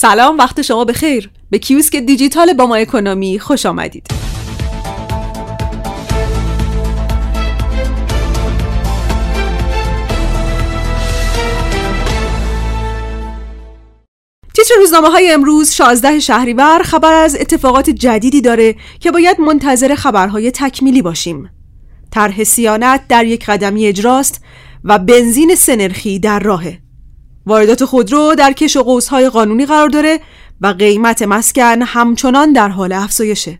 سلام وقت شما بخیر. به کیوسک دیجیتال با ما اکونومی خوش آمدید. تیتر روزنامه های امروز 16 شهریور خبر از اتفاقات جدیدی داره که باید منتظر خبرهای تکمیلی باشیم. طرح سیانت در یک قدمی اجراست و بنزین سنرخی در راهه. واردات خودرو در کش و قوسهای قانونی قرار داره و قیمت مسکن همچنان در حال افزایشه.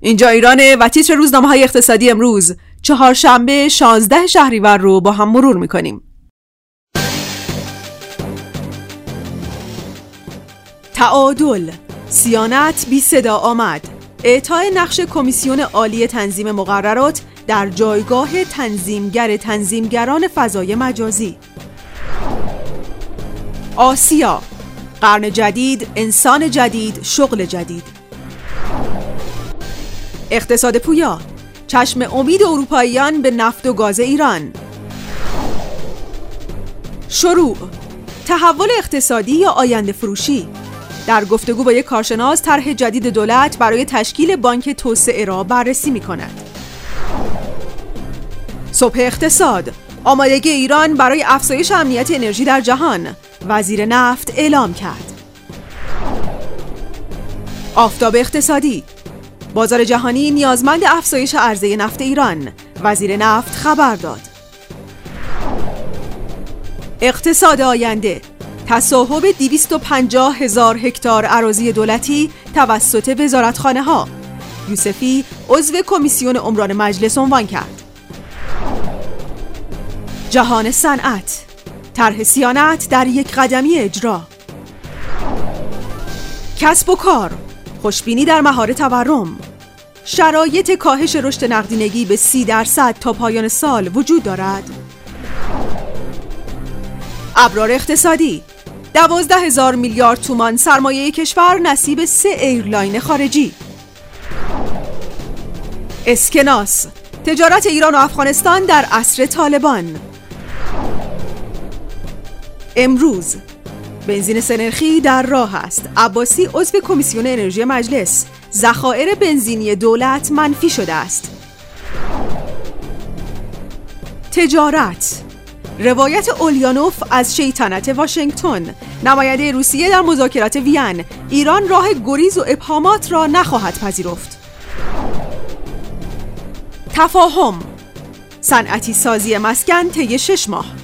اینجا ایرانه و تیتر روزنامه های اقتصادی امروز. چهارشنبه 16 شهریور رو با هم مرور می‌کنیم. تعادل. سیانت بی صدا آمد. اعطای نقش کمیسیون عالی تنظیم مقررات در جایگاه تنظیمگر تنظیمگران فضای مجازی. آسیا قرن جدید انسان جدید شغل جدید. اقتصاد پویا چشم امید اروپاییان به نفت و گاز ایران. شروع تحول اقتصادی یا آینده فروشی. در گفتگو با یک کارشناس طرح جدید دولت برای تشکیل بانک توسعه را بررسی می کند. صبح اقتصاد. آمادگی ایران برای افزایش امنیت انرژی در جهان. وزیر نفت اعلام کرد. آفتاب اقتصادی. بازار جهانی نیازمند افزایش عرضه نفت ایران. وزیر نفت خبر داد. اقتصاد آینده. تصاحب 250 هزار هکتار اراضی دولتی توسط وزارتخانه ها یوسفی عضو کمیسیون عمران مجلس عنوان کرد. جهان صنعت. طرح صیانت در یک قدمی اجرا. کسب و کار خوشبینی در مهار تورم. شرایط کاهش رشد نقدینگی به سی درصد تا پایان سال وجود دارد. ابرار اقتصادی دوازده هزار میلیارد تومان سرمایه کشور نصیب سه ایرلاین خارجی. اسکناس تجارت ایران و افغانستان در عصر طالبان. امروز. بنزین سنرخی در راه است. عباسی عضو کمیسیون انرژی مجلس. ذخایر بنزینی دولت منفی شده است. تجارت. روایت اولیانوف از شیطنت واشنگتن. نماینده روسیه در مذاکرات وین. ایران راه گریز و ابهامات را نخواهد پذیرفت. تفاهم. صنعتی سازی مسکن طی شش ماه.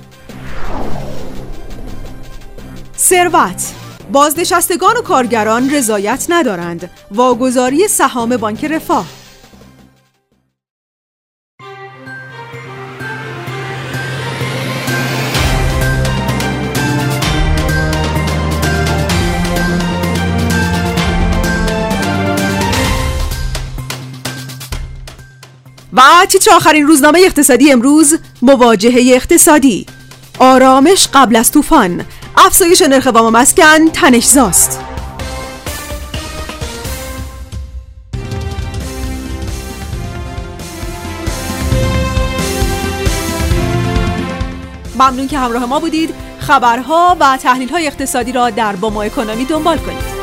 ثروت. بازنشستگان و کارگران رضایت ندارند. واگذاری سهام بانک رفاه. و تیتر آخرین روزنامه اقتصادی امروز؟ مواجهه اقتصادی. آرامش قبل از طوفان. افزایش نرخ وام مسکن تنشزاست ممنون که همراه ما بودید. خبرها و تحلیل های اقتصادی را در باما اکونومی دنبال کنید.